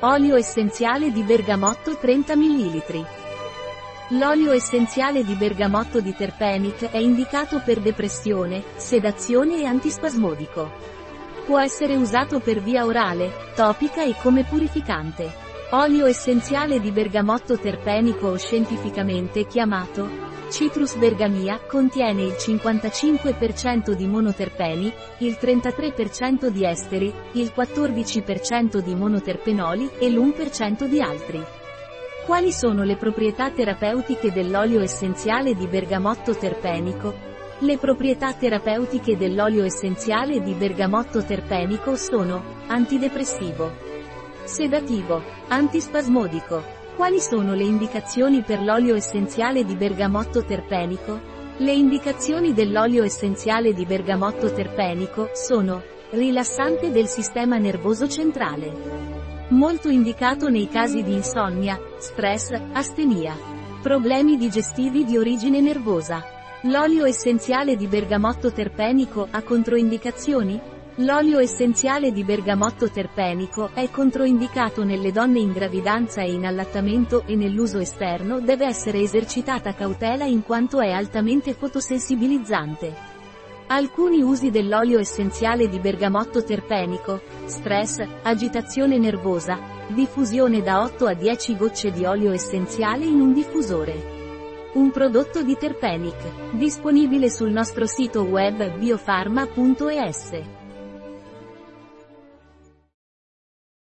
Olio essenziale di bergamotto 30 ml. L'olio essenziale di bergamotto di Terpenic è indicato per depressione, sedazione e antispasmodico. Può essere usato per via orale, topica e come purificante. Olio essenziale di bergamotto terpenico o scientificamente chiamato Citrus bergamia contiene il 55% di monoterpeni, il 33% di esteri, il 14% di monoterpenoli e l'1% di altri. Quali sono le proprietà terapeutiche dell'olio essenziale di bergamotto terpenico? Le proprietà terapeutiche dell'olio essenziale di bergamotto terpenico sono antidepressivo, sedativo, antispasmodico, quali sono le indicazioni per l'olio essenziale di bergamotto terpenico? Le indicazioni dell'olio essenziale di bergamotto terpenico sono rilassante del sistema nervoso centrale. Molto indicato nei casi di insonnia, stress, astenia. Problemi digestivi di origine nervosa. L'olio essenziale di bergamotto terpenico ha controindicazioni? L'olio essenziale di bergamotto terpenico è controindicato nelle donne in gravidanza e in allattamento e nell'uso esterno deve essere esercitata cautela in quanto è altamente fotosensibilizzante. Alcuni usi dell'olio essenziale di bergamotto terpenico, stress, agitazione nervosa, diffusione da 8 a 10 gocce di olio essenziale in un diffusore. Un prodotto di Terpenic, disponibile sul nostro sito web biofarma.es.